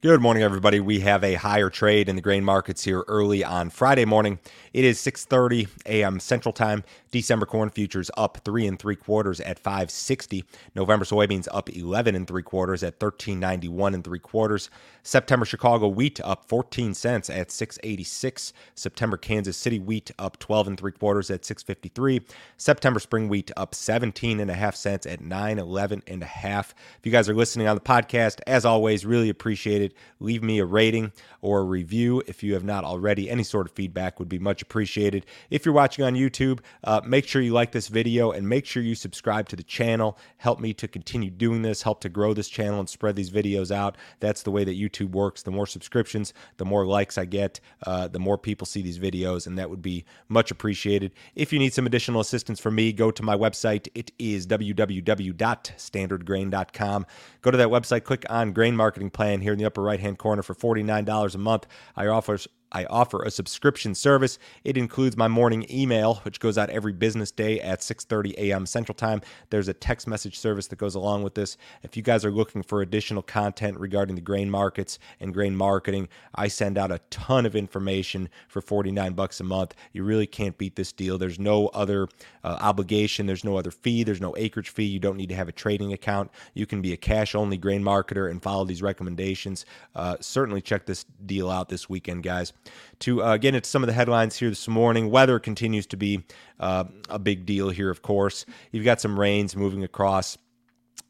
Good morning, everybody. We have a higher trade in the grain markets here early on Friday morning. It is 6:30 a.m. Central Time. December corn futures up three and three quarters at 560. November soybeans up 11 and three quarters at 1391 and three quarters. September Chicago wheat up 14 cents at 686. September Kansas City wheat up 12 and three quarters at 653. September spring wheat up 17 and a half cents at 911 and a half. If you guys are listening on the podcast, as always, really appreciate it. Leave me a rating or a review if you have not already. Any sort of feedback would be much appreciated. If you're watching on YouTube, uh, make sure you like this video and make sure you subscribe to the channel. Help me to continue doing this, help to grow this channel and spread these videos out. That's the way that YouTube works. The more subscriptions, the more likes I get, uh, the more people see these videos, and that would be much appreciated. If you need some additional assistance from me, go to my website. It is www.standardgrain.com. Go to that website, click on Grain Marketing Plan here in the upper right hand corner for $49 a month. I offer I offer a subscription service. It includes my morning email, which goes out every business day at 6:30 a.m. Central Time. There's a text message service that goes along with this. If you guys are looking for additional content regarding the grain markets and grain marketing, I send out a ton of information for 49 bucks a month. You really can't beat this deal. There's no other uh, obligation, there's no other fee, there's no acreage fee. You don't need to have a trading account. You can be a cash-only grain marketer and follow these recommendations. Uh, certainly check this deal out this weekend, guys to uh, get into some of the headlines here this morning. Weather continues to be uh, a big deal here, of course. You've got some rains moving across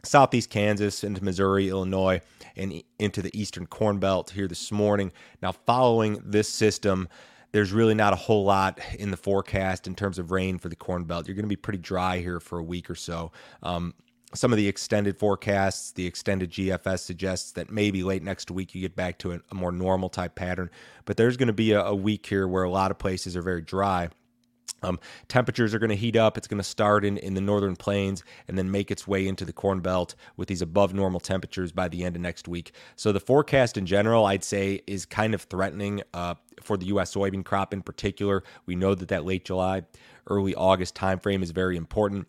southeast Kansas into Missouri, Illinois, and into the eastern Corn Belt here this morning. Now, following this system, there's really not a whole lot in the forecast in terms of rain for the Corn Belt. You're going to be pretty dry here for a week or so. Um, some of the extended forecasts, the extended GFS suggests that maybe late next week you get back to a, a more normal type pattern. But there's going to be a, a, week here where a lot of places are very dry. Um, temperatures are going to heat up. It's going to start in, in the northern plains and then make its way into the Corn Belt with these above normal temperatures by the end of next week. So the forecast in general, I'd say, is kind of threatening uh, for the U.S. soybean crop in particular. We know that that late July, early August timeframe is very important.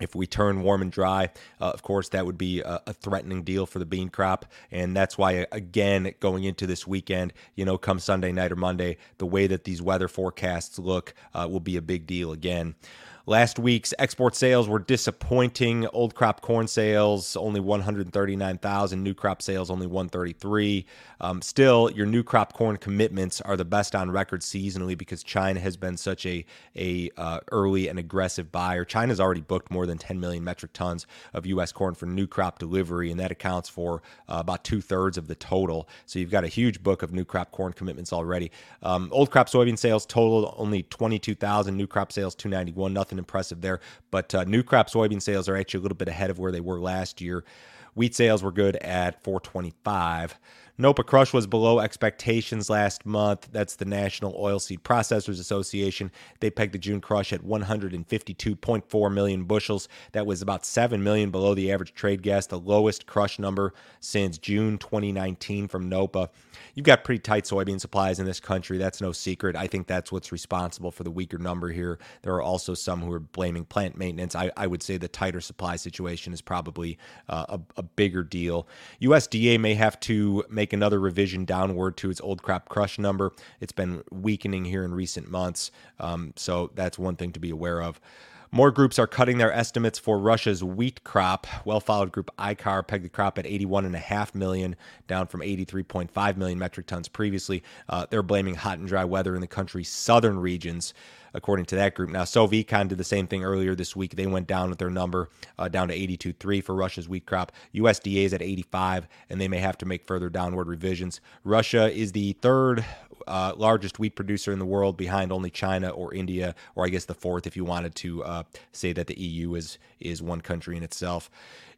If we turn warm and dry, uh, of course, that would be a, a, threatening deal for the bean crop. And that's why, again, going into this weekend, you know, come Sunday night or Monday, the way that these weather forecasts look uh, will be a big deal again. Last week's export sales were disappointing. Old crop corn sales only 139,000, new crop sales only 133. Um, still, your new crop corn commitments are the best on record seasonally because China has been such a a uh, early and aggressive buyer. China's already booked more than 10 million metric tons of U.S. corn for new crop delivery, and that accounts for uh, about two thirds of the total. So you've got a huge book of new crop corn commitments already. Um, old crop soybean sales totaled only 22,000. New crop sales 291. Nothing nothing impressive there. But uh, new crop soybean sales are actually a little bit ahead of where they were last year. Wheat sales were good at 425. NOPA crush was below expectations last month. That's the National Oilseed Processors Association. They pegged the June crush at 152.4 million bushels. That was about 7 million below the average trade guess, the lowest crush number since June 2019 from NOPA. You've got pretty tight soybean supplies in this country. That's no secret. I think that's what's responsible for the weaker number here. There are also some who are blaming plant maintenance. I, I would say the tighter supply situation is probably uh, a, a bigger deal. USDA may have to make make another revision downward to its old crop crush number. It's been weakening here in recent months, um, so that's one thing to be aware of. More groups are cutting their estimates for Russia's wheat crop. Well followed group IKAR pegged the crop at 81.5 million, down from 83.5 million metric tons previously. Uh, they're blaming hot and dry weather in the country's southern regions according to that group. Now, Sovecon did the same thing earlier this week. They went down with their number uh, down to 82.3 for Russia's wheat crop. USDA is at 85, and they may have to make further downward revisions. Russia is the third uh, largest wheat producer in the world, behind only China or India, or I guess the fourth if you wanted to uh, say that the EU is is one country in itself.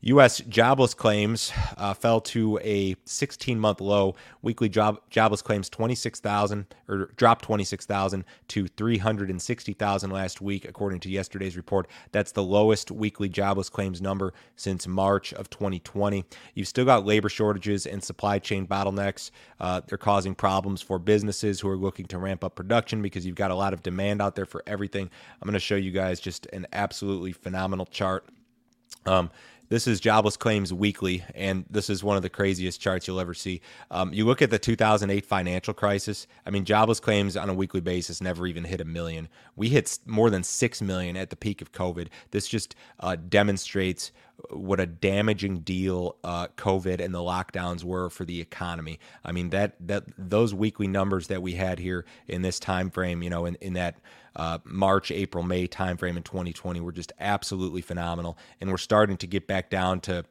U.S. jobless claims uh, fell to a 16 month low. Weekly job jobless claims 26,000 or dropped 26,000 to 360,000 last week, according to yesterday's report. That's the lowest weekly jobless claims number since March of 2020. You've still got labor shortages and supply chain bottlenecks. Uh, they're causing problems for businesses who are looking to ramp up production because you've got a lot of demand out there for everything. I'm going to show you guys just an absolutely phenomenal chart um, This is jobless claims weekly, and this is one of the craziest charts you'll ever see. Um, you look at the 2008 financial crisis. I mean, jobless claims on a weekly basis never even hit a million. We hit more than six million at the peak of COVID. This just uh, demonstrates what a damaging deal uh, COVID and the lockdowns were for the economy. I mean that that those weekly numbers that we had here in this time frame, you know, in, in that uh, March, April, May timeframe in 2020 were just absolutely phenomenal. And we're starting to get back down to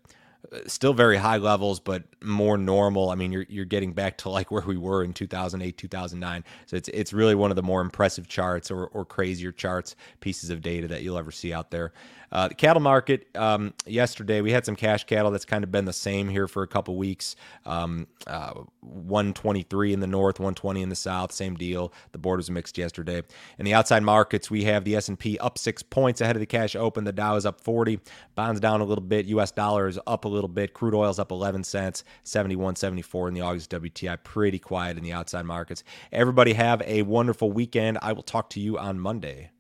still very high levels, but more normal. I mean, you're you're getting back to like where we were in 2008, 2009. So it's it's really one of the more impressive charts or, or crazier charts, pieces of data that you'll ever see out there. Uh, the cattle market um, yesterday, we had some cash cattle that's kind of been the same here for a couple weeks. Um, uh, 123 in the north, 120 in the south, same deal. The board was mixed yesterday. In the outside markets, we have the S&P up six points ahead of the cash open. The Dow is up 40. Bonds down a little bit. U.S. dollar is up a little bit. Crude oil is up 11 cents, 71.74 in the August WTI. Pretty quiet in the outside markets. Everybody have a wonderful weekend. I will talk to you on Monday.